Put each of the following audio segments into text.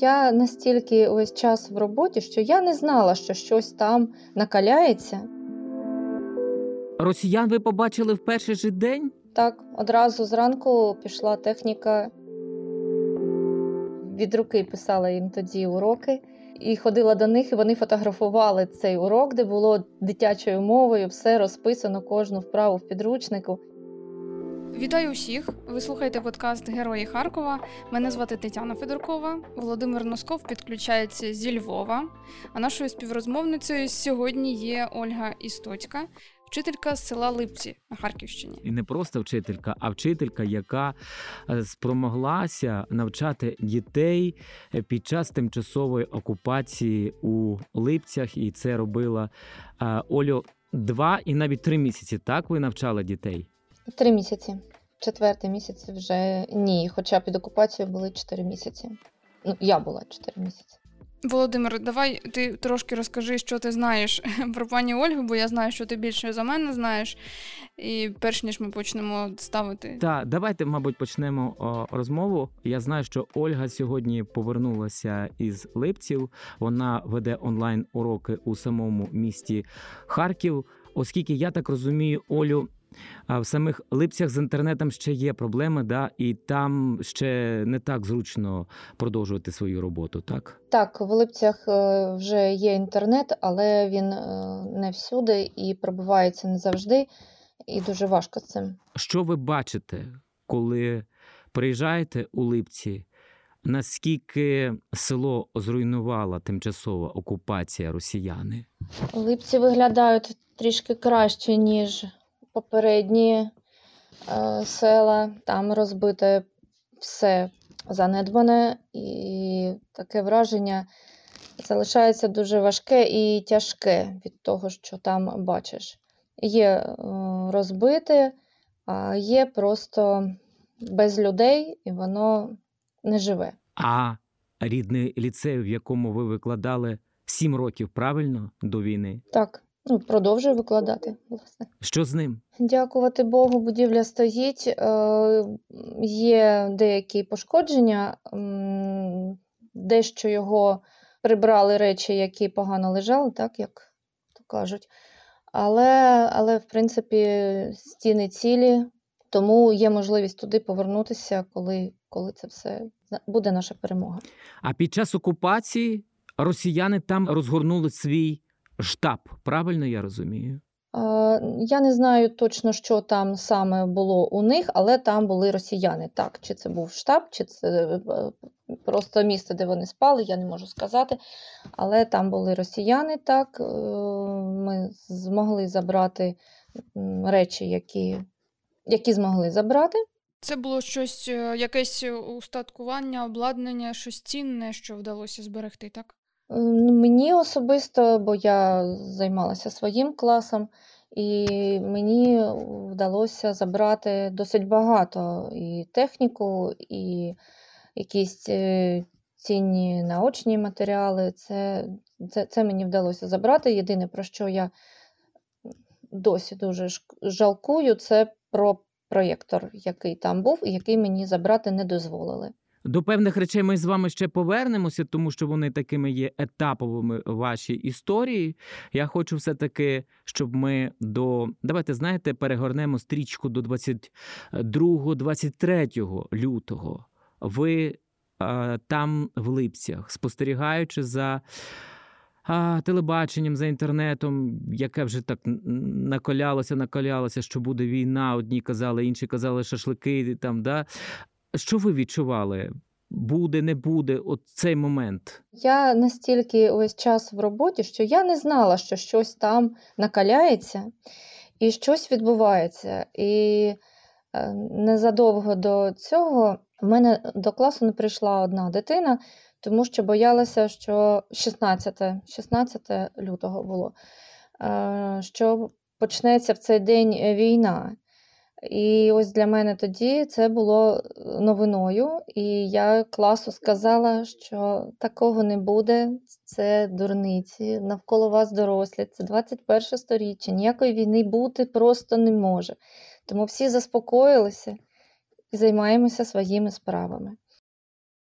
Я настільки весь час в роботі, що я не знала, що щось там накаляється. Росіян ви побачили в перший же день? Так, одразу зранку пішла техніка. Від руки писала їм тоді уроки і ходила до них, і вони фотографували цей урок, де було дитячою мовою, все розписано, кожну вправу в підручнику. Вітаю усіх! Ви слухаєте подкаст Герої Харкова. Мене звати Тетяна Федоркова. Володимир Носков підключається зі Львова. А нашою співрозмовницею сьогодні є Ольга Істоцька, вчителька з села Липці на Харківщині. І не просто вчителька, а вчителька, яка е, спромоглася навчати дітей е, під час тимчасової окупації у Липцях, і це робила е, Олю два і навіть три місяці. Так ви навчали дітей? Три місяці. Четвертий місяць вже ні. Хоча під окупацією були чотири місяці. Ну, я була чотири місяці. Володимир, давай ти трошки розкажи, що ти знаєш про пані Ольгу, бо я знаю, що ти більше за мене знаєш. І перш ніж ми почнемо ставити. Так, давайте, мабуть, почнемо о, розмову. Я знаю, що Ольга сьогодні повернулася із Липців. Вона веде онлайн уроки у самому місті Харків. Оскільки я так розумію, Олю. А в самих липцях з інтернетом ще є проблеми, да, і там ще не так зручно продовжувати свою роботу, так? Так, в Липцях е, вже є інтернет, але він е, не всюди і пробивається не завжди, і дуже важко з цим. Що ви бачите, коли приїжджаєте у Липці? Наскільки село зруйнувала тимчасова окупація росіяни? Липці виглядають трішки краще, ніж попередні е, села. Там розбите все занедбане, і таке враження залишається дуже важке і тяжке від того, що там бачиш. Є е, розбите, а є просто без людей, і воно не живе. А рідний ліцей, в якому ви викладали сім років правильно до війни? Так, ну, продовжую викладати, власне. Що з ним? Дякувати Богу, будівля стоїть. Е, Є деякі пошкодження, дещо його прибрали речі, які погано лежали, так як то кажуть. Але, але в принципі, стіни цілі, тому є можливість туди повернутися, коли, коли це все буде наша перемога. А під час окупації росіяни там розгорнули свій штаб. Правильно я розумію? Е, Я не знаю точно, що там саме було у них, але там були росіяни. Так, чи це був штаб, чи це е, просто місце, де вони спали, я не можу сказати. Але там були росіяни, так. Е, Ми змогли забрати речі, які, які змогли забрати. Це було щось, якесь устаткування, обладнання, щось цінне, що вдалося зберегти, так? Мені особисто, бо я займалася своїм класом, і мені вдалося забрати досить багато і техніку, і якісь е, цінні наочні матеріали. Це, це, це мені вдалося забрати. Єдине, про що я досі дуже жалкую, це про проєктор, який там був, і який мені забрати не дозволили. До певних речей ми з вами ще повернемося, тому що вони такими є етаповими вашій історії. Я хочу все-таки, щоб ми до давайте знаєте, перегорнемо стрічку до 22-23 лютого. Ви е, там в Липцях, спостерігаючи за а, телебаченням, за інтернетом, яке вже так накалялося, накалялося, що буде війна. Одні казали, інші казали шашлики там. Да? Що ви відчували? Буде, не буде, от цей момент. Я настільки весь час в роботі, що я не знала, що щось там накаляється і щось відбувається. І е, незадовго до цього в мене до класу не прийшла одна дитина, тому що боялася, що 16, 16 лютого було, е, що почнеться в цей день війна. І ось для мене тоді це було новиною, і я класу сказала, що такого не буде, це дурниці, навколо вас дорослі, це 21 сторіччя, ніякої війни бути просто не може. Тому всі заспокоїлися і займаємося своїми справами.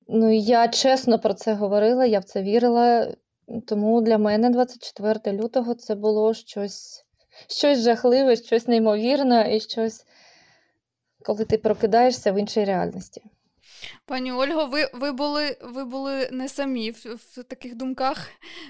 Ну, я чесно про це говорила, я в це вірила. Тому для мене 24 лютого це було щось, щось жахливе, щось неймовірне і щось, коли ти прокидаєшся в іншій реальності. Пані Ольго, ви, ви, були, ви були не самі в, в таких думках.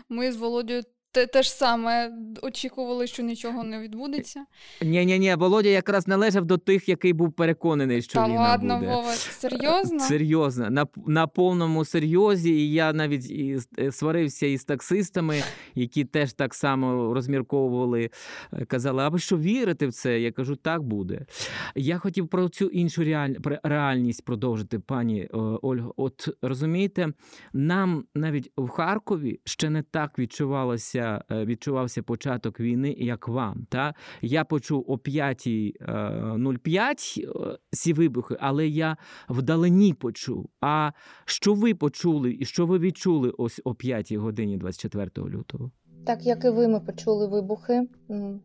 Ми з Володією те, те ж саме очікували, що нічого не відбудеться. Ні, ні, ні, Володя якраз належав до тих, який був переконаний, що Та війна ладно, буде. Вова, серйозно? Серйозно, на, на повному серйозі. І я навіть і е, сварився із таксистами, які теж так само розмірковували, е, казали, а ви що вірите в це? Я кажу, так буде. Я хотів про цю іншу реальність продовжити, пані е, Ольго. От розумієте, нам навіть в Харкові ще не так відчувалося, е, відчувався початок війни, як вам. Та? Я почув о 5.05 е, ці вибухи, але я вдалині почув. А що ви почули і що ви відчули ось о 5 годині 24 лютого? Так як і ви, ми почули вибухи,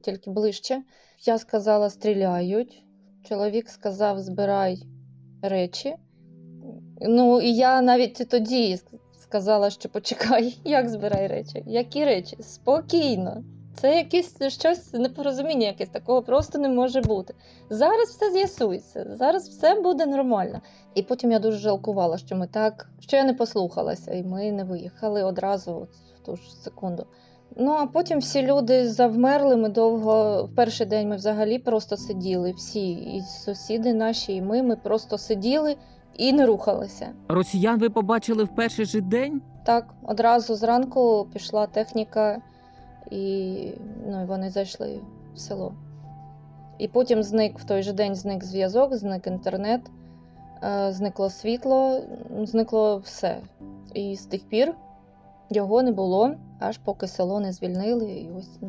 тільки ближче. Я сказала, стріляють. Чоловік сказав, збирай речі. Ну, і я навіть тоді сказала, що почекай, як збирай речі? Які речі? Спокійно. Це якесь щось непорозуміння, якесь такого просто не може бути. Зараз все з'ясується, зараз все буде нормально. І потім я дуже жалкувала, що ми так, що я не послухалася, і ми не виїхали одразу в ту ж секунду. Ну а потім всі люди завмерли. Ми довго в перший день ми взагалі просто сиділи. Всі, і сусіди наші, і ми. Ми просто сиділи і не рухалися. Росіян ви побачили в перший же день? Так, одразу зранку пішла техніка, і ну, і вони зайшли в село. І потім зник в той же день зник зв'язок, зник інтернет, е, зникло світло, зникло все. І з тих пір його не було, аж поки село не звільнили. І ось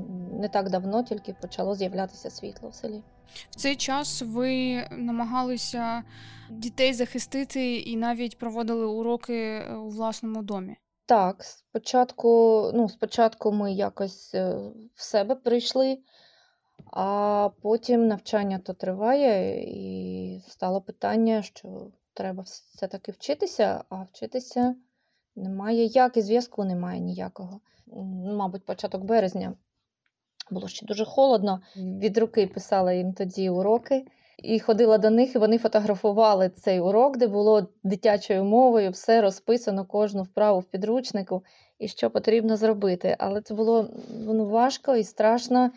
не так давно тільки почало з'являтися світло в селі. В цей час ви намагалися дітей захистити і навіть проводили уроки е, у власному домі. Так, спочатку, ну, спочатку ми якось е, в себе прийшли, а потім навчання то триває, і стало питання, що треба все-таки вчитися, а вчитися немає як, і зв'язку немає ніякого. Мабуть, початок березня було ще дуже холодно. Від руки писала їм тоді уроки. І ходила до них, і вони фотографували цей урок, де було дитячою мовою, все розписано, кожну вправу в підручнику, і що потрібно зробити. Але це було ну, важко і страшно,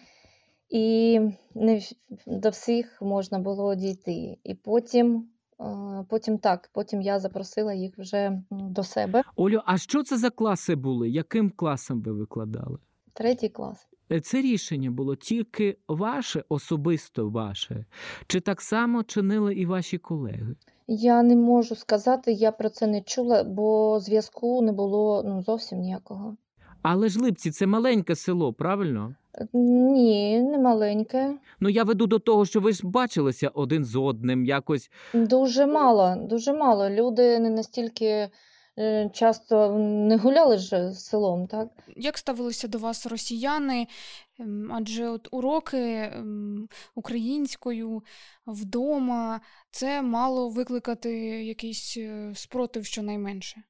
і не до всіх можна було дійти. І потім, е, потім так, потім я запросила їх вже до себе, Олю, а що це за класи були? Яким класом ви викладали? третій клас. Е, Це рішення було тільки ваше, особисто ваше, чи так само чинили і ваші колеги? Я не можу сказати, я про це не чула, бо зв'язку не було ну, зовсім ніякого. Але ж Липці це маленьке село, правильно? Ні, не маленьке. Ну я веду до того, що ви ж бачилися один з одним, якось Дуже мало, дуже мало. Люди не настільки е, часто не гуляли ж селом, так? Як ставилися до вас росіяни? Ем, Адже от уроки ем, українською вдома це мало викликати якийсь е, спротив щонайменше.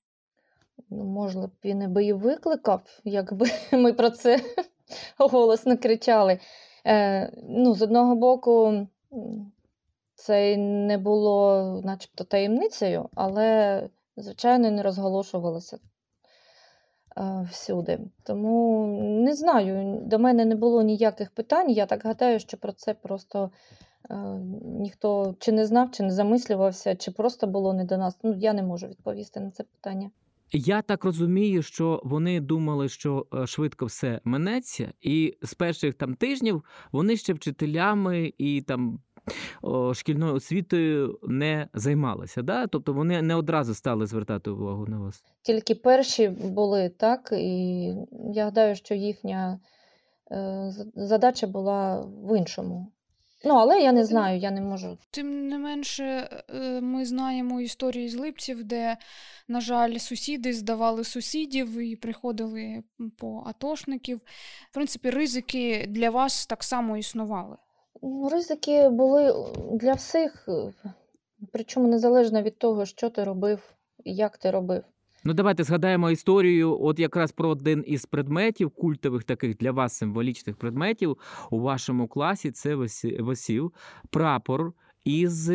Ну, можливо, б він і би і викликав, якби ми про це голосно кричали. Е, ну, з одного боку, це не було начебто таємницею, але, звичайно, не розголошувалося е, всюди. Тому не знаю, до мене не було ніяких питань. Я так гадаю, що про це просто е, ніхто чи не знав, чи не замислювався, чи просто було не до нас. Ну, я не можу відповісти на це питання. Я так розумію, що вони думали, що е, швидко все минеться, і з перших там тижнів вони ще вчителями і там шкільною освітою не займалися. Да? Тобто вони не одразу стали звертати увагу на вас. Тільки перші були так, і я гадаю, що їхня е, задача була в іншому. Ну, але я не знаю, я не можу. Тим не менше, е, ми знаємо історії з Липців, де, на жаль, сусіди здавали сусідів і приходили по атошників. В принципі, ризики для вас так само існували. Ризики були для всіх, е, причому незалежно від того, що ти робив як ти робив. Ну, давайте згадаємо історію. От якраз про один із предметів, культових таких для вас символічних предметів у вашому класі це висі- висів прапор із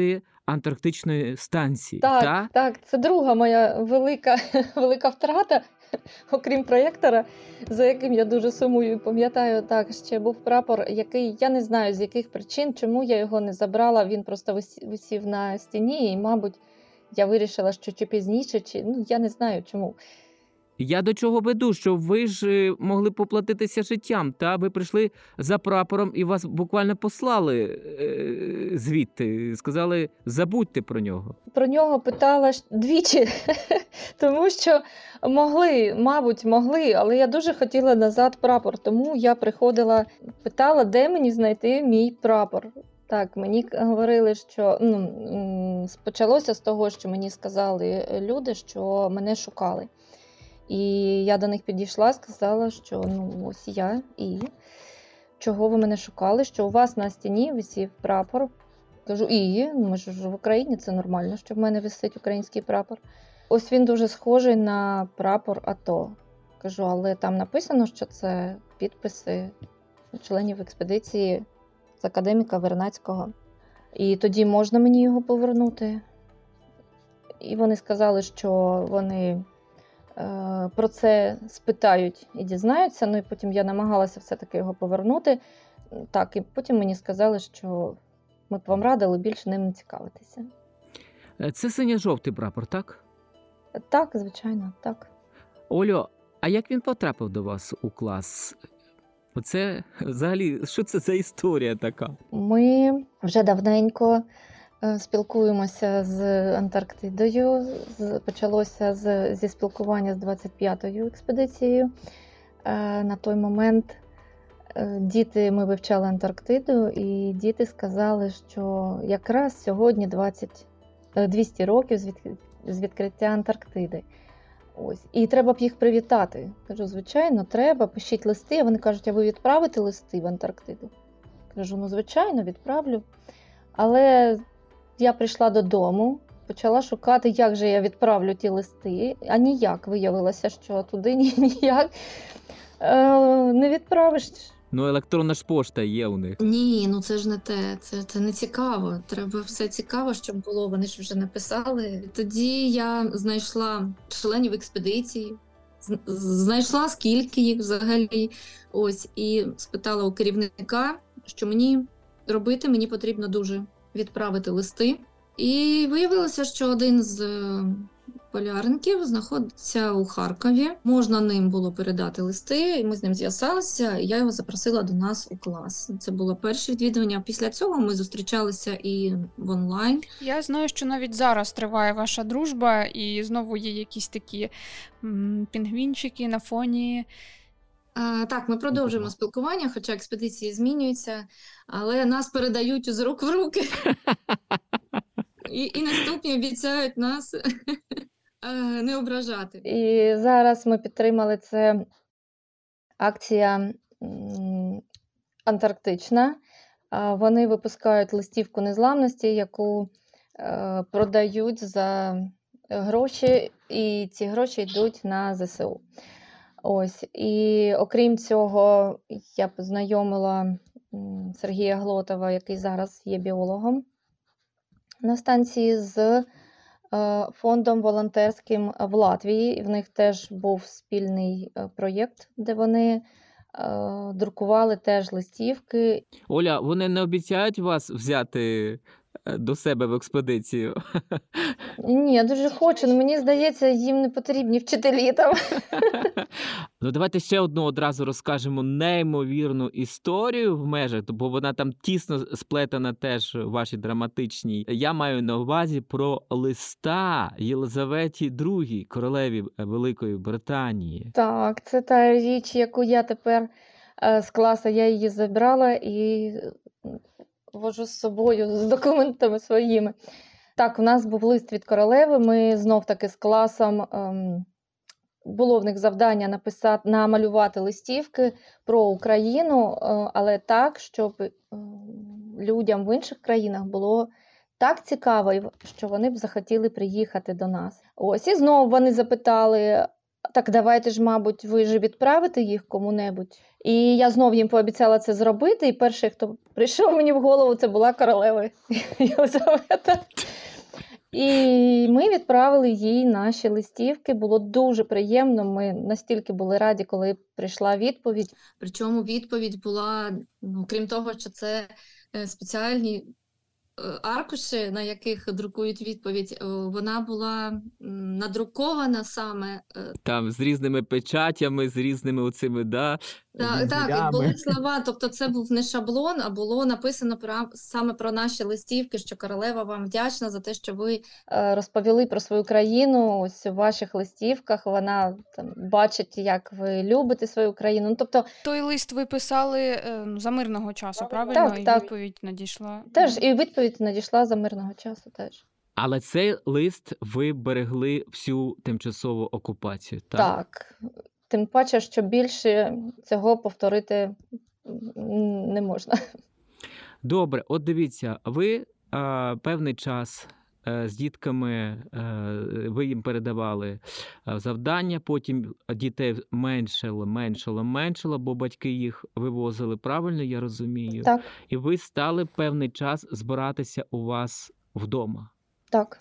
антарктичної станції. Так, та? так, це друга моя велика, велика втрата, окрім проєктора, за яким я дуже сумую. Пам'ятаю, так, ще був прапор, який я не знаю з яких причин, чому я його не забрала. Він просто висів на стіні, і, мабуть, я вирішила, що чи пізніше, чи ну я не знаю чому. Я до чого веду, що ви ж е, могли поплатитися життям, та ви прийшли за прапором і вас буквально послали е, звідти. Сказали, забудьте про нього. Про нього питала двічі, тому що могли, мабуть, могли, але я дуже хотіла назад прапор. Тому я приходила, питала, де мені знайти мій прапор. Так, мені говорили, що ну, почалося з того, що мені сказали люди, що мене шукали. І я до них підійшла, сказала, що ну ось я і чого ви мене шукали, що у вас на стіні висів прапор. Кажу, і ну, ми ж в Україні це нормально, що в мене висить український прапор. Ось він дуже схожий на прапор АТО. Кажу, але там написано, що це підписи членів експедиції з академіка Вернацького. І тоді можна мені його повернути. І вони сказали, що вони про це спитають і дізнаються. Ну і потім я намагалася все-таки його повернути. Так, і потім мені сказали, що ми б вам радили більше ним не цікавитися. Е, Це синьо-жовтий прапор, так? Так, звичайно, так. Олю, а як він потрапив до вас у клас? Оце взагалі, що це за історія така? Ми вже давненько е, спілкуємося з Антарктидою. Почалося з, зі спілкування з 25-ю експедицією. Е, На той момент е, діти ми вивчали Антарктиду, і діти сказали, що якраз сьогодні 20, е, 200 років з відкриття Антарктиди. Ось. І треба б їх привітати. Кажу, звичайно, треба, пишіть листи. А вони кажуть, а ви відправите листи в Антарктиду? Кажу, ну, звичайно, відправлю. Але я прийшла додому, почала шукати, як же я відправлю ті листи, а ніяк виявилося, що туди ні- ніяк е, не відправиш. Ну, електронна ж пошта є у них. Ні, ну це ж не те, це, це не цікаво. Треба все цікаво, щоб було. Вони ж вже написали. Тоді я знайшла членів експедиції, з- знайшла скільки їх взагалі. Ось, і спитала у керівника, що мені робити, мені потрібно дуже відправити листи. І виявилося, що один з е, полярників знаходиться у Харкові. Можна ним було передати листи. і Ми з ним зв'язалися. і Я його запросила до нас у клас. Це було перше відвідування. Після цього ми зустрічалися і в онлайн. Я знаю, що навіть зараз триває ваша дружба, і знову є якісь такі пінгвінчики на фоні. А, так, ми продовжуємо спілкування, хоча експедиції змінюються, але нас передають з рук в руки. І, і наступні обіцяють нас е, не ображати. І зараз ми підтримали це акція Антарктична. Вони випускають листівку незламності, яку е, продають за гроші, і ці гроші йдуть на ЗСУ. Ось. І окрім цього, я познайомила Сергія Глотова, який зараз є біологом на станції з е, фондом волонтерським в Латвії. В них теж був спільний е, проєкт, де вони е, друкували теж листівки. Оля, вони не обіцяють вас взяти до себе в експедицію. Ні, я дуже хочу, але мені здається, їм не потрібні вчителі там. Ну, давайте ще одну одразу розкажемо неймовірну історію в межах, бо вона там тісно сплетена теж в вашій драматичній. Я маю на увазі про листа Єлизаветі II, королеві Великої Британії. Так, це та річ, яку я тепер е, з класу, я її забрала і е, вожу з собою з документами своїми. Так, у нас був лист від королеви. Ми знов таки з класом ем, було в них завдання написати, намалювати листівки про Україну, е, але так, щоб е, людям в інших країнах було так цікаво, що вони б захотіли приїхати до нас. Ось і знову вони запитали: так давайте ж, мабуть, ви ж відправите їх кому-небудь. І я знов їм пообіцяла це зробити. І перший, хто прийшов мені в голову, це була королева Єлизавета. І ми відправили їй наші листівки. Було дуже приємно. Ми настільки були раді, коли прийшла відповідь. Причому відповідь була, ну, крім того, що це е, спеціальні аркуші, на яких друкують відповідь, е, вона була надрукована саме. е, Там з різними печатями, з різними оцими, да, Так, так, і були слова. Тобто, це був не шаблон, а було написано про саме про наші листівки, що королева вам вдячна за те, що ви е, розповіли про свою країну. Ось у ваших листівках вона там бачить, як ви любите свою країну. Ну, тобто, Той лист ви писали е, ну, за мирного часу, правильно? Так, і так. відповідь надійшла. теж і відповідь надійшла за мирного часу. Теж Але цей лист ви берегли всю тимчасову окупацію, так? так. Тим паче, що більше цього повторити не можна. Добре, от дивіться, ви а, певний час е, з дітками е, ви їм передавали е, завдання, потім дітей меншало, меншало, меншало, бо батьки їх вивозили правильно, я розумію. Так, І ви стали певний час збиратися у вас вдома. так.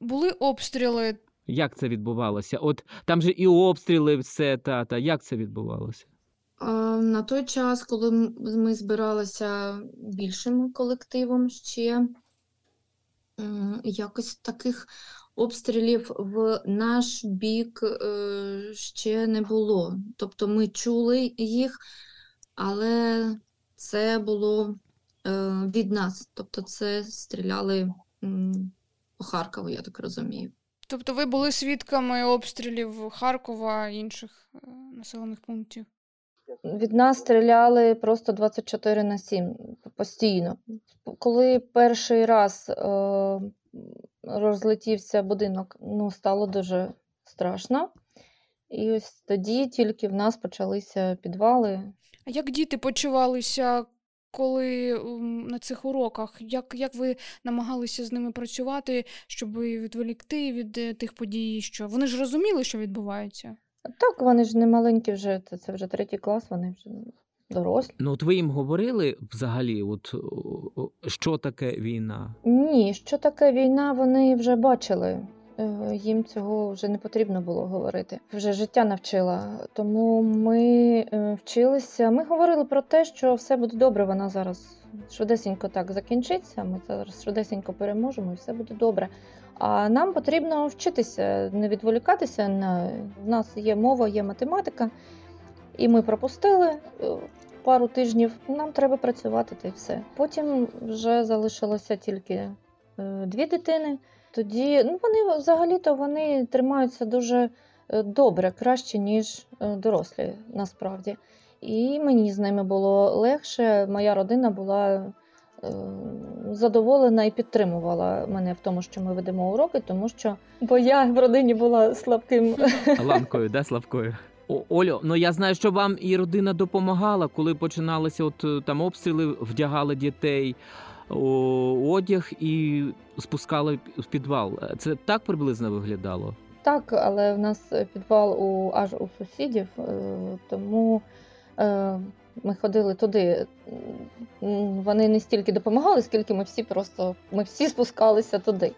Були обстріли. Як це відбувалося? От там же і обстріли, все та, та як це відбувалося? На той час, коли ми збиралися більшим колективом ще, якось таких обстрілів в наш бік е, ще не було. Тобто ми чули їх, але це було е, від нас. Тобто це стріляли по Харкову, я так розумію. Тобто ви були свідками обстрілів Харкова і інших е, населених пунктів. Від нас стріляли просто 24 на 7 постійно. Коли перший раз е, розлетівся будинок, ну, стало дуже страшно. І ось тоді тільки в нас почалися підвали. А як діти почувалися, коли на цих уроках? Як, як ви намагалися з ними працювати, щоб відволікти від е, тих подій, що вони ж розуміли, що відбувається? Так, вони ж не маленькі вже, це, це вже третій клас, вони вже дорослі. Ну, от ви їм говорили взагалі, от що таке війна? Ні, що таке війна, вони вже бачили. Е, Їм цього вже не потрібно було говорити. Вже життя навчила. Тому ми е, вчилися. Ми говорили про те, що все буде добре. Вона зараз швидесенько так закінчиться. Ми зараз швидесенько переможемо і все буде добре. А нам потрібно вчитися, не відволікатися. В нас є мова, є математика, і ми пропустили е, пару тижнів. Нам треба працювати та й все. Потім вже залишилося тільки дві дитини. Тоді ну, вони взагалі-то вони тримаються дуже е, добре, краще, ніж е, дорослі насправді. І мені з ними було легше. Моя родина була е, задоволена і підтримувала мене в тому, що ми ведемо уроки, тому що бо я в родині була слабким. Ланкою, да, Славкою? О, Олю, ну я знаю, що вам і родина допомагала, коли починалися от там обстріли, вдягали дітей одяг і спускали в підвал. Це так приблизно виглядало? Так, але в нас підвал у аж у сусідів, е, тому е, ми ходили туди. Вони не стільки допомагали, скільки ми всі просто ми всі спускалися туди.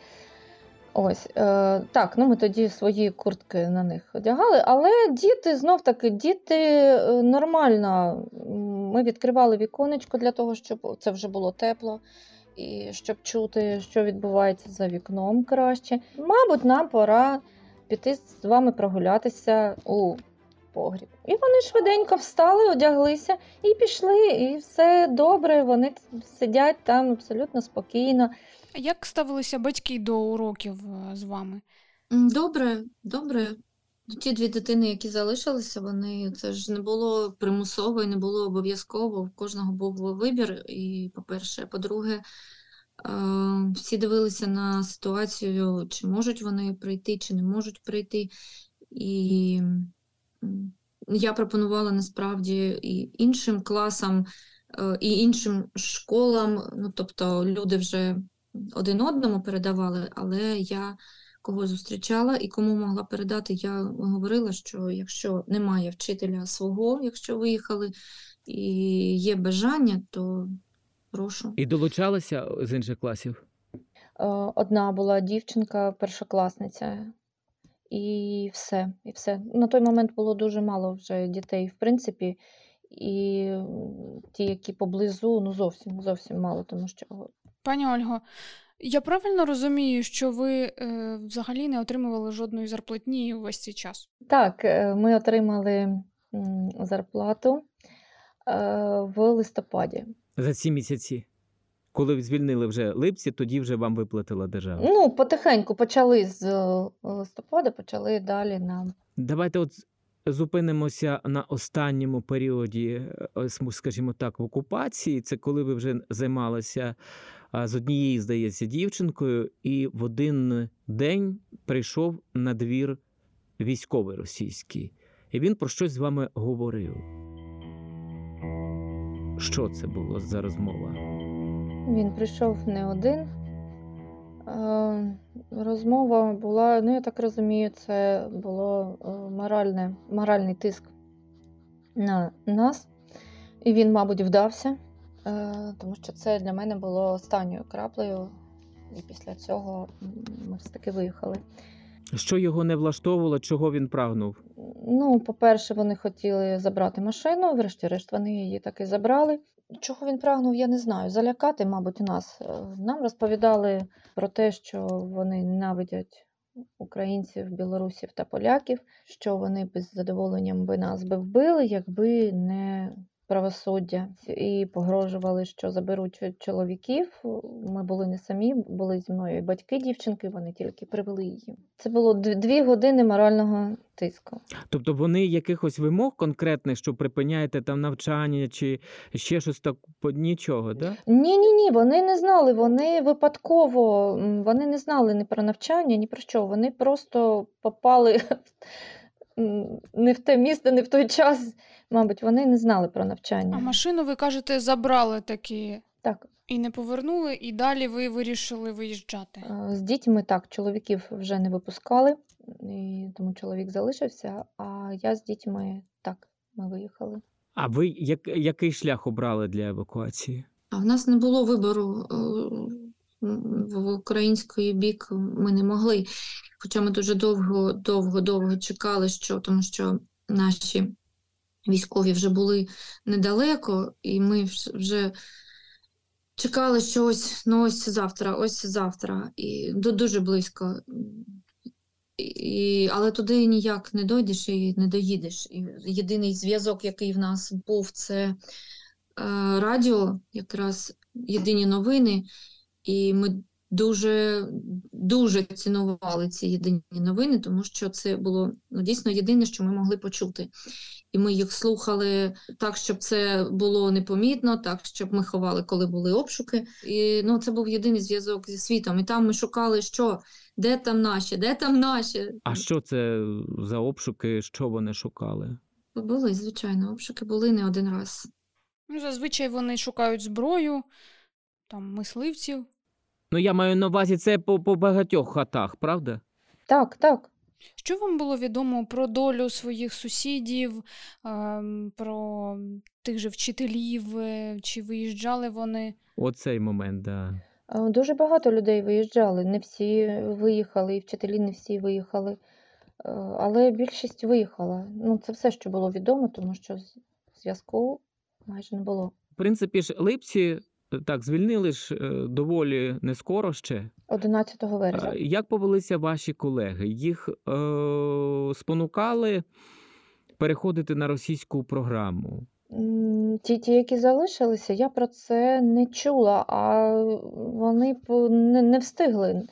Ось е, так, ну ми тоді свої куртки на них одягали, але діти знов таки діти е, нормально. Ми відкривали віконечко для того, щоб це вже було тепло, і щоб чути, що відбувається за вікном краще. Мабуть, нам пора піти з вами прогулятися у погріб. І вони швиденько встали, одяглися і пішли, і все добре. Вони сидять там абсолютно спокійно. Як ставилися батьки до уроків е, з вами? Добре, добре. Ну, Ті дві дитини, які залишилися, вони це ж не було примусово і не було обов'язково. В кожного був вибір. І, по-перше, по-друге, е, всі дивилися на ситуацію, чи можуть вони прийти, чи не можуть прийти. І я пропонувала насправді і іншим класам, е, і іншим школам, ну тобто люди вже один одному передавали, але я кого зустрічала і кому могла передати, я говорила, що якщо немає вчителя свого, якщо виїхали і є бажання, то прошу. І долучалися з інших класів? Е, Одна була дівчинка, першокласниця, і все. І все. На той момент було дуже мало вже дітей, в принципі, і ті, які поблизу, ну зовсім зовсім мало, тому що Пані Ольго, я правильно розумію, що ви е, взагалі не отримували жодної зарплатні увесь цей час? так, е, ми отримали зарплату е, в листопаді. За ці місяці. Коли звільнили вже липці, тоді вже вам виплатила держава. Ну, потихеньку почали з е, листопада, почали далі нам. Давайте от зупинимося на останньому періоді, е, скажімо так, в окупації. Це коли ви вже займалися з однією, здається, дівчинкою, і в один день прийшов на двір військовий російський, і він про щось з вами говорив. Що це було за розмова? Він прийшов не один. Е, Розмова була, ну я так розумію, це було е, моральне, моральний тиск на нас. І він, мабуть, вдався, е, тому що це для мене було останньою краплею. І після цього ми все таки виїхали. Що його не влаштовувало, чого він прагнув? Ну, по-перше, вони хотіли забрати машину, врешті-решт вони її таки забрали. Чого він прагнув, я не знаю. Залякати, мабуть, нас. Е, Нам розповідали про те, що вони ненавидять українців, білорусів та поляків, що вони без задоволенням би нас би вбили, якби не правосуддя. І погрожували, що заберуть чоловіків. Ми були не самі, були зі мною і батьки дівчинки, вони тільки привели її. Це було дві години морального тиску. Тобто вони якихось вимог конкретних, що припиняєте там навчання чи ще щось так нічого, да? Ні, ні, ні, вони не знали. Вони випадково, вони не знали ні про навчання, ні про що. Вони просто попали не в те місце, не в той час. Мабуть, вони не знали про навчання. А машину, ви кажете, забрали таки Так, і не повернули, і далі ви вирішили виїжджати. е, з дітьми так, чоловіків вже не випускали, і тому чоловік залишився, а я з дітьми так, ми виїхали. А ви як, який шлях обрали для евакуації? А в нас не було вибору е, в український бік ми не могли. Хоча ми дуже довго, довго, довго чекали, що тому що наші військові вже були недалеко, і ми вже чекали, що ось, ну ось завтра, ось завтра, і ду- дуже близько. І, але туди ніяк не дойдеш і не доїдеш. І єдиний зв'язок, який в нас був, це е, радіо, якраз єдині новини, і ми дуже, дуже цінували ці єдині новини, тому що це було ну, дійсно єдине, що ми могли почути. І ми їх слухали так, щоб це було непомітно, так, щоб ми ховали, коли були обшуки. І ну, це був єдиний зв'язок зі світом. І там ми шукали, що, де там наші, де там наші. А що це за обшуки, що вони шукали? Були, звичайно, обшуки були не один раз. Ну, зазвичай вони шукають зброю, там мисливців. Ну, я маю на увазі це по, по багатьох хатах, правда? Так, так. Що вам було відомо про долю своїх сусідів, ем, про тих же вчителів, е, чи виїжджали вони? Оцей момент, да. Е, Дуже багато людей виїжджали. Не всі виїхали, і вчителі не всі виїхали. Е, Але більшість виїхала. Ну, це все, що було відомо, тому що зв'язку майже не було. В принципі ж, липці так звільнили ж е, доволі не скоро ще. 11 вересня. Як повелися ваші колеги? Їх е, спонукали переходити на російську програму. Ті, ті, які залишилися, я про це не чула, а вони не встигли.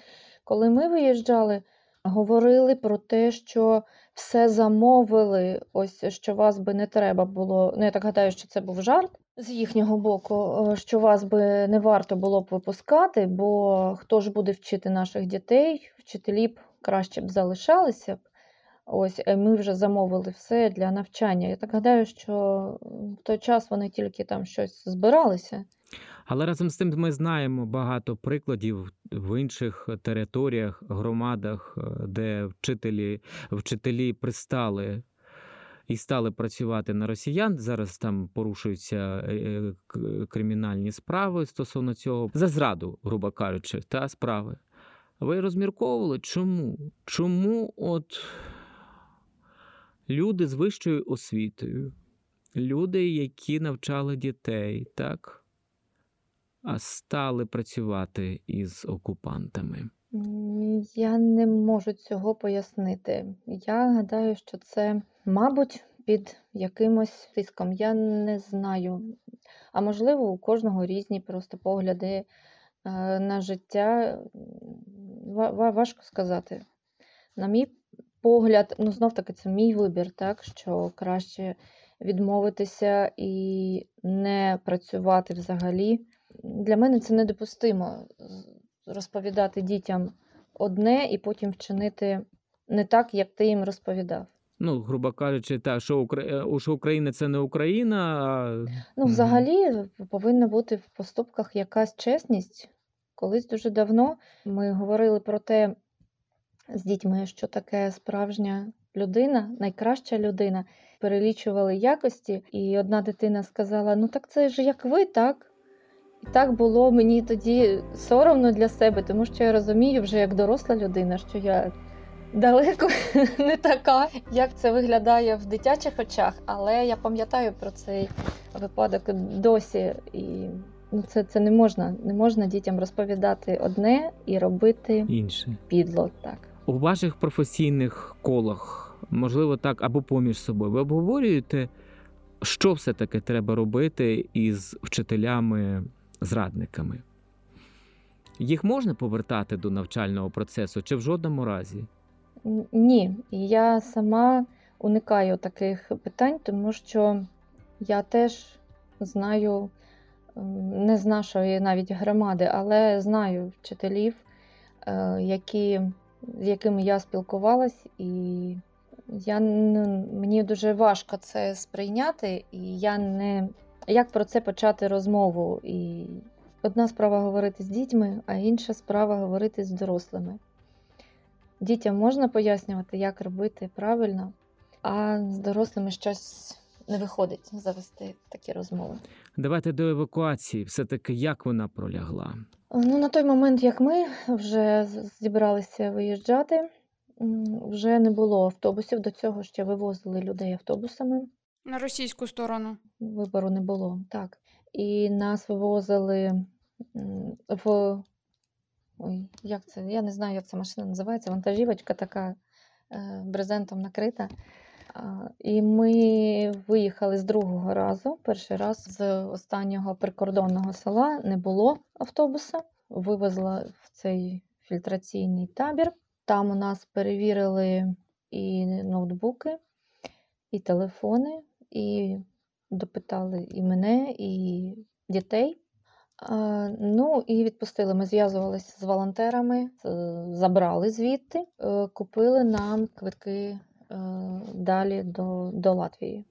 Коли ми виїжджали, говорили про те, що все замовили, ось що вас би не треба було. Ну, я так гадаю, що це був жарт з їхнього боку, е, що вас би не варто було б випускати, бо хто ж буде вчити наших дітей, вчителі б краще б залишалися б. Ось е, ми вже замовили все для навчання. Я так гадаю, що в той час вони тільки там щось збиралися. Але разом з тим ми знаємо багато прикладів в інших територіях, громадах, е, де вчителі, вчителі пристали і стали працювати на росіян. Зараз там порушуються е, е, кримінальні справи стосовно цього за зраду, грубо кажучи, та справи. Ви розмірковували, чому? Чому от люди з вищою освітою, люди, які навчали дітей, так, а стали працювати із окупантами? Я не можу цього пояснити. Я гадаю, що це, мабуть, під якимось тиском. Я не знаю. А можливо, у кожного різні просто погляди е, на життя. Ва- ва- Важко сказати. На мій погляд, ну знов таки, це мій вибір, так, що краще відмовитися і не працювати взагалі. Для мене це недопустимо розповідати дітям одне і потім вчинити не так, як ти їм розповідав. Ну, грубо кажучи, та, що, Укра... е, що Україна це не Україна, а Ну, взагалі повинна бути в поступках якась чесність. Колись дуже давно ми говорили про те з дітьми, що таке справжня людина, найкраща людина. Перелічували якості, і одна дитина сказала: Ну так це ж як ви, так? І так було мені тоді соромно для себе, тому що я розумію вже як доросла людина, що я далеко не така, як це виглядає в дитячих очах. Але я пам'ятаю про цей випадок досі. І ну, це, це не можна. Не можна дітям розповідати одне і робити інше. підло. Так. У ваших професійних колах, можливо, так, або поміж собою, ви обговорюєте, що все-таки треба робити із вчителями-зрадниками? Їх можна повертати до навчального процесу чи в жодному разі? Ні, я сама уникаю таких питань, тому що я теж знаю не з нашої навіть громади, але знаю вчителів, е, які, з якими я спілкувалась, і я, мені дуже важко це сприйняти, і я не як про це почати розмову. І одна справа говорити з дітьми, а інша справа говорити з дорослими. Дітям можна пояснювати, як робити правильно, а з дорослими щось не виходить завести такі розмови. Давайте до евакуації. Все-таки як вона пролягла? Ну, на той момент, як ми вже зібралися виїжджати, вже не було автобусів. До цього ще вивозили людей автобусами. На російську сторону. Вибору не було, так. І нас вивозили в. Ой, як це? Я не знаю, як ця машина називається. Вантажівочка така е, брезентом накрита. І ми виїхали з другого разу. Перший раз з останнього прикордонного села не було автобуса. Вивезла в цей фільтраційний табір. Там у нас перевірили і ноутбуки, і телефони, і допитали і мене, і дітей. А, Ну і відпустили. Ми зв'язувалися з волонтерами, забрали звідти, е, купили нам квитки е, далі до, до Латвії.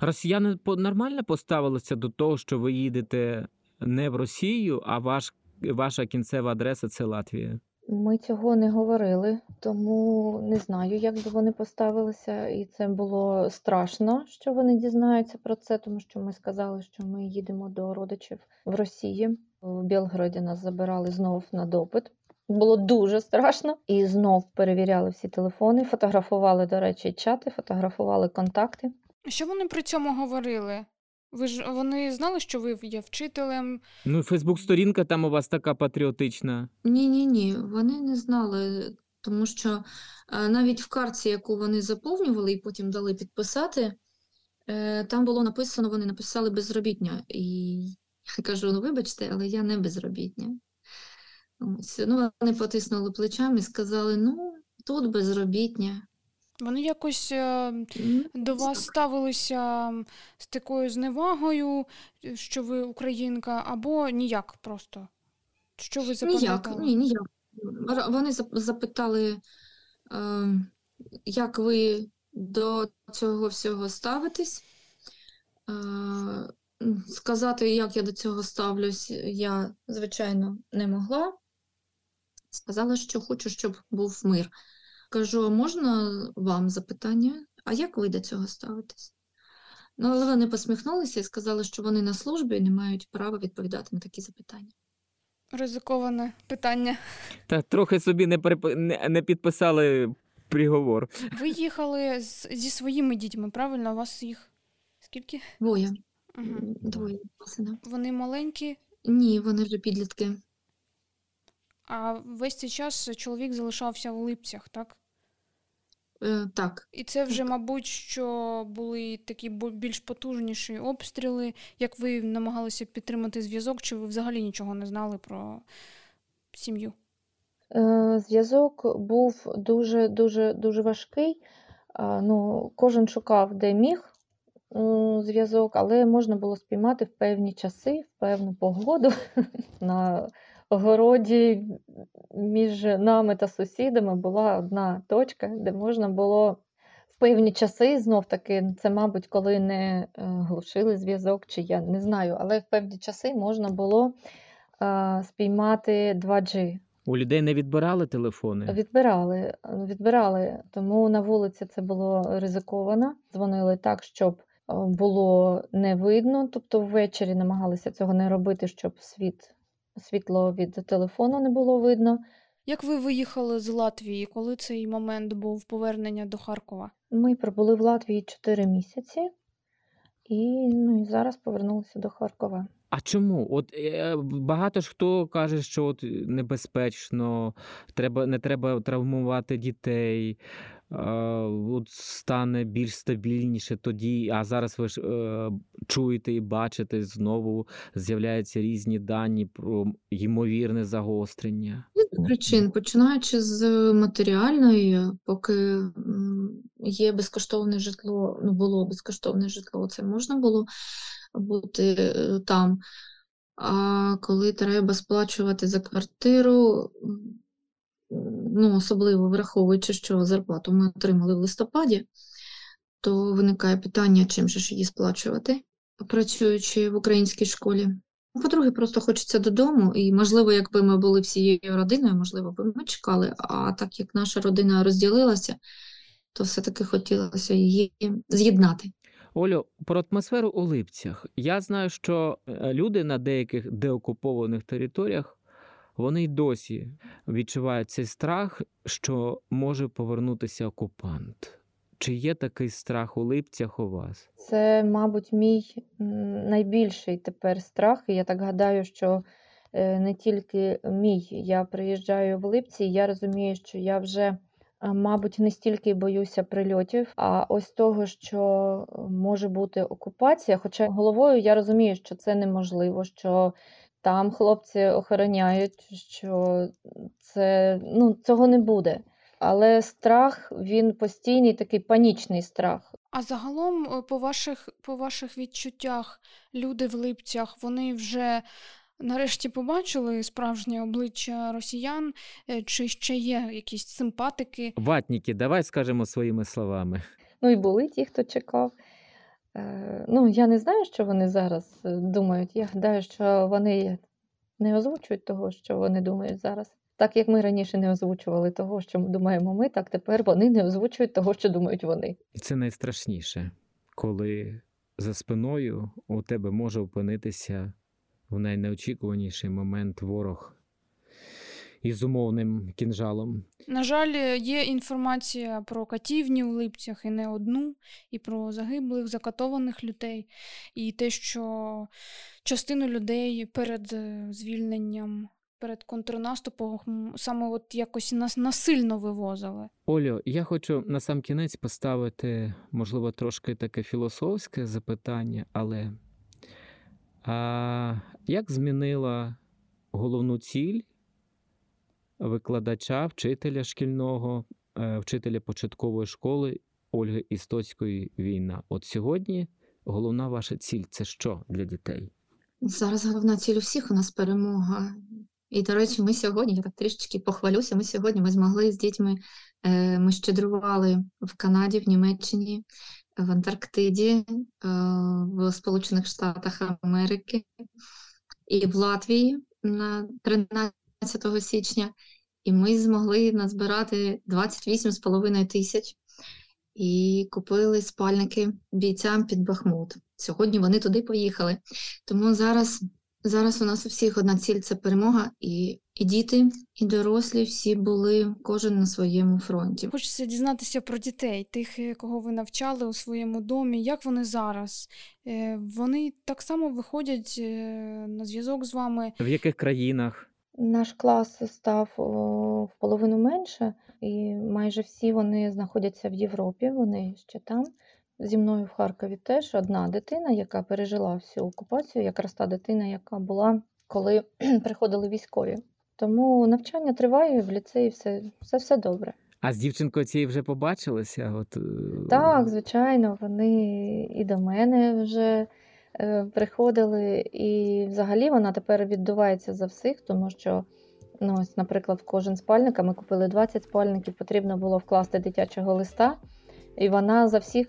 Росіяни нормально поставилися до того, що ви їдете не в Росію, а ваш, ваша кінцева адреса це Латвія. Ми цього не говорили, тому не знаю, як би вони поставилися. І це було страшно, що вони дізнаються про це, тому що ми сказали, що ми їдемо до родичів в Росії. В Білгороді нас забирали знов на допит. Було дуже страшно. І знов перевіряли всі телефони, фотографували, до речі, чати, фотографували контакти. Що вони при цьому говорили? Ви ж вони знали, що ви є вчителем? Ну, Фейсбук-сторінка там у вас така патріотична. Ні, ні, ні, вони не знали, тому що е, навіть в картці, яку вони заповнювали і потім дали підписати, е, там було написано, вони написали безробітня. І я кажу: ну вибачте, але я не безробітня. Ось, ну, вони потиснули плечами і сказали: ну, тут безробітня. Вони якось е, до вас ставилися з такою зневагою, е, що ви українка, або ніяк просто? Що ви Ніяк, ні, ніяк. Вони запитали, е, як ви до цього всього ставитесь. Сказати, як я до цього ставлюсь, я, звичайно, не могла. Сказала, що хочу, щоб був мир. Кажу, а можна вам запитання? А як ви до цього ставитесь? Ну, але вони посміхнулися і сказали, що вони на службі і не мають права відповідати на такі запитання. Ризиковане питання. Та трохи собі не, переп... не, не підписали приговор. Ви їхали з, зі своїми дітьми, правильно? У вас їх скільки? Двоє. Угу. Двоє сина. Вони маленькі, Ні, вони вже підлітки. А весь цей час чоловік залишався в липцях, так? Е, так, І це вже, мабуть, що були такі більш потужніші обстріли. Як ви намагалися підтримати зв'язок, чи ви взагалі нічого не знали про сім'ю? Е, Зв'язок був дуже дуже дуже важкий. Ну, кожен шукав, де міг зв'язок, але можна було спіймати в певні часи, в певну погоду на огороді між нами та сусідами була одна точка, де можна було в певні часи, знов таки, це, мабуть, коли не е, глушили зв'язок, чи я не знаю, але в певні часи можна було е, спіймати 2G. У людей не відбирали телефони. Відбирали, е, відбирали, тому на вулиці це було ризиковано. Дзвонили так, щоб було не видно. Тобто ввечері намагалися цього не робити, щоб світ, світло від телефону не було видно. Як ви виїхали з Латвії? Коли цей момент був повернення до Харкова? Ми пробули в Латвії 4 місяці і, ну, і зараз повернулися до Харкова. А чому? От е, багато ж хто каже, що от небезпечно, треба, не треба травмувати дітей, е, от стане більш стабільніше тоді. А зараз ви ж е, чуєте і бачите, знову з'являються різні дані про ймовірне загострення. причин, починаючи з матеріальної, поки є безкоштовне житло, ну було безкоштовне житло, це можна було бути е, там. А коли треба сплачувати за квартиру, ну, особливо враховуючи, що зарплату ми отримали в листопаді, то виникає питання, чим же ж її сплачувати, працюючи в українській школі. По-друге, просто хочеться додому, і, можливо, якби ми були всією родиною, можливо, би ми чекали, а так як наша родина розділилася, то все-таки хотілося її з'єднати. Олю, про атмосферу у Липцях. Я знаю, що е, люди на деяких деокупованих територіях вони й досі відчувають цей страх, що може повернутися окупант. Чи є такий страх у Липцях у вас? Це, мабуть, мій найбільший тепер страх. Я так гадаю, що е, не тільки мій. Я приїжджаю в Липці, і я розумію, що я вже, мабуть, не стільки боюся прильотів, а ось того, що е, може бути окупація. Хоча головою я розумію, що це неможливо, що там хлопці охороняють, що це ну, цього не буде. Але страх він постійний, такий панічний страх. А загалом, е, по ваших, по ваших відчуттях, люди в Липцях, вони вже нарешті побачили справжнє обличчя росіян, Е, чи ще є якісь симпатики? Ватніки, давай скажемо своїми словами. Ну і були ті, хто чекав. Ну, я не знаю, що вони зараз е, думають. Я гадаю, що вони не озвучують того, що вони думають зараз. Так як ми раніше не озвучували того, що думаємо ми, так тепер вони не озвучують того, що думають вони. І це найстрашніше, коли за спиною у тебе може опинитися в найнеочікуваніший момент ворог із умовним кінжалом. На жаль, є інформація про катівні у Липцях і не одну, і про загиблих, закатованих людей, і те, що частину людей перед е, звільненням, перед контрнаступом саме от якось нас насильно вивозили. Олю, я хочу на сам кінець поставити, можливо, трошки таке філософське запитання, але а, як змінила головну ціль викладача, вчителя шкільного, е, вчителя початкової школи Ольги Істоцької війна? От сьогодні головна ваша ціль це що для дітей? Зараз головна ціль у всіх у нас перемога. І, до речі, ми сьогодні, я так трішечки похвалюся, ми сьогодні ми змогли з дітьми, е, ми щедрували в Канаді, в Німеччині в Антарктиді, е, в Сполучених Штатах Америки і в Латвії на 13 січня. І ми змогли назбирати 28,5 тисяч і купили спальники бійцям під Бахмут. Сьогодні вони туди поїхали. Тому зараз, зараз у нас у всіх одна ціль це перемога, і, і діти, і дорослі всі були кожен на своєму фронті. Хочеться дізнатися про дітей, тих, е, кого ви навчали у своєму домі. Як вони зараз? Е, Вони так само виходять е, на зв'язок з вами. В яких країнах? Наш клас став в половину менше, і майже всі вони знаходяться в Європі, вони ще там. Зі мною в Харкові теж одна дитина, яка пережила всю окупацію, якраз та дитина, яка була, коли приходили військові. Тому навчання триває в ліцеї, все, все, все добре. А з дівчинкою цією вже побачилися? От, е, Так, звичайно, вони і до мене вже приходили, і взагалі вона тепер віддувається за всіх, тому що, ну, ось, наприклад, в кожен спальник, а ми купили 20 спальників, потрібно було вкласти дитячого листа, і вона за всіх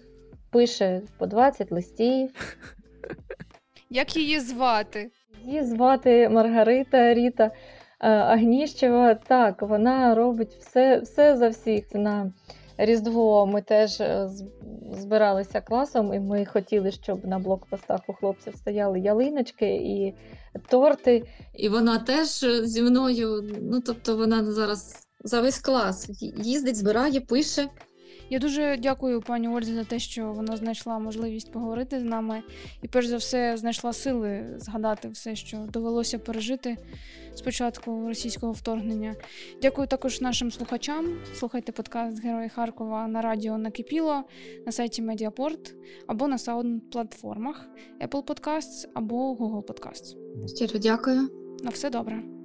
пише по 20 листів. Як її звати? Її звати Маргарита Ріта е, Агніщева. Так, вона робить все, все за всіх. На Різдво ми теж е, збиралися класом, і ми хотіли, щоб на блокпостах у хлопців стояли ялиночки і торти. І вона теж е, зі мною, ну тобто вона зараз за весь клас їздить, збирає, пише. Я дуже дякую пані Ользі за те, що вона знайшла можливість поговорити з нами і, перш за все, знайшла сили згадати все, що довелося пережити з початку російського вторгнення. Дякую також нашим слухачам. Слухайте подкаст Герої Харкова на радіо Накипіло на сайті Медіапорт або на саунд-платформах Apple Podcasts або Google Podcasts. Щиро дякую. На все добре.